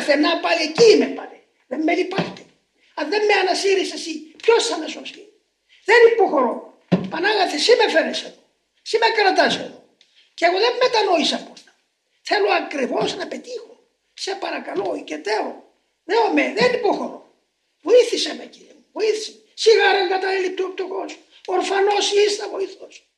παθενά πάλι εκεί είμαι πάλι. Δεν με λυπάτε. Αν δεν με ανασύρεις εσύ, ποιος θα με σώσει. Δεν υποχωρώ. Πανάγαθε, εσύ με φέρες εδώ. Εσύ με εδώ. Και εγώ δεν μετανόησα αυτά. Θέλω ακριβώς να πετύχω. Σε παρακαλώ, οικετέω. Δεν με, δεν υποχωρώ. Βοήθησε με κύριε μου, βοήθησε. Σιγάρα κατά από το κόσμο. Ορφανός είσαι βοηθός.